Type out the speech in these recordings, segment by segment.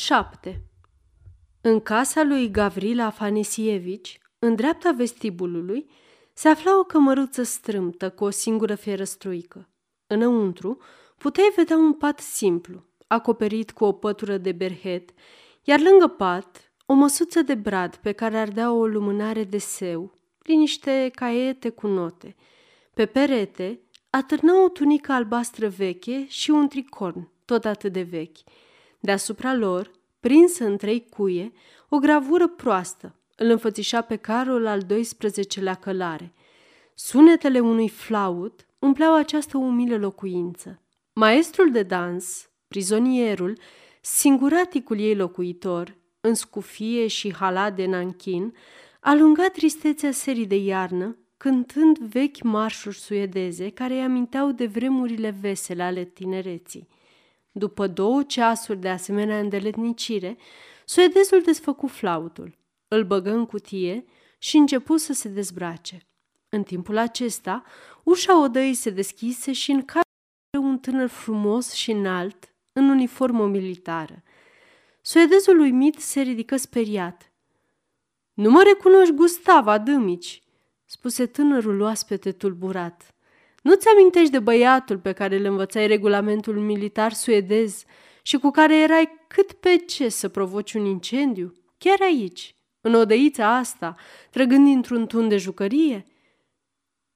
7. În casa lui Gavrila Afanesievici, în dreapta vestibulului, se afla o cămăruță strâmtă cu o singură fierăstruică. Înăuntru puteai vedea un pat simplu, acoperit cu o pătură de berhet, iar lângă pat o măsuță de brad pe care ardea o lumânare de seu, liniște caiete cu note. Pe perete atârna o tunică albastră veche și un tricorn, tot atât de vechi. Deasupra lor, prinsă în trei cuie, o gravură proastă îl înfățișa pe Carol al 12-lea călare. Sunetele unui flaut umpleau această umilă locuință. Maestrul de dans, prizonierul, singuraticul ei locuitor, în scufie și halat de nanchin, alunga tristețea serii de iarnă, cântând vechi marșuri suedeze care îi aminteau de vremurile vesele ale tinereții. După două ceasuri de asemenea îndeletnicire, suedezul desfăcu flautul, îl băgă în cutie și începu să se dezbrace. În timpul acesta, ușa odăii se deschise și în care un tânăr frumos și înalt, în uniformă militară. Suedezul uimit se ridică speriat. Nu mă recunoști, Gustava Dâmici, spuse tânărul oaspete tulburat. Nu-ți amintești de băiatul pe care îl învățai regulamentul militar suedez și cu care erai cât pe ce să provoci un incendiu? Chiar aici, în odăița asta, trăgând dintr-un tun de jucărie?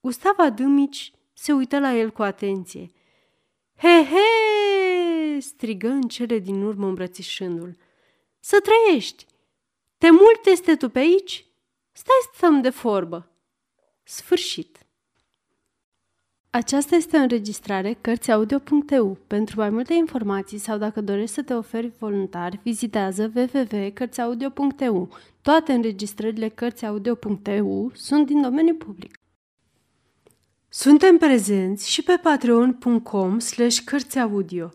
Gustava Dâmici se uită la el cu atenție. He, he! strigă în cele din urmă îmbrățișându-l. Să trăiești! Te mult este tu pe aici? Stai stăm de forbă. Sfârșit. Aceasta este o înregistrare Cărțiaudio.eu. Pentru mai multe informații sau dacă dorești să te oferi voluntar, vizitează www.cărțiaudio.eu. Toate înregistrările Cărțiaudio.eu sunt din domeniu public. Suntem prezenți și pe patreon.com slash cărțiaudio.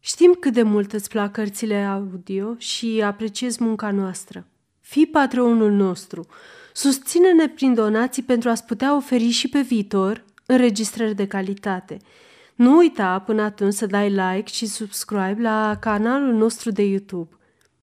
Știm cât de mult îți plac cărțile audio și apreciezi munca noastră. Fii patronul nostru. Susține-ne prin donații pentru a-ți putea oferi și pe viitor înregistrări de calitate. Nu uita până atunci să dai like și subscribe la canalul nostru de YouTube.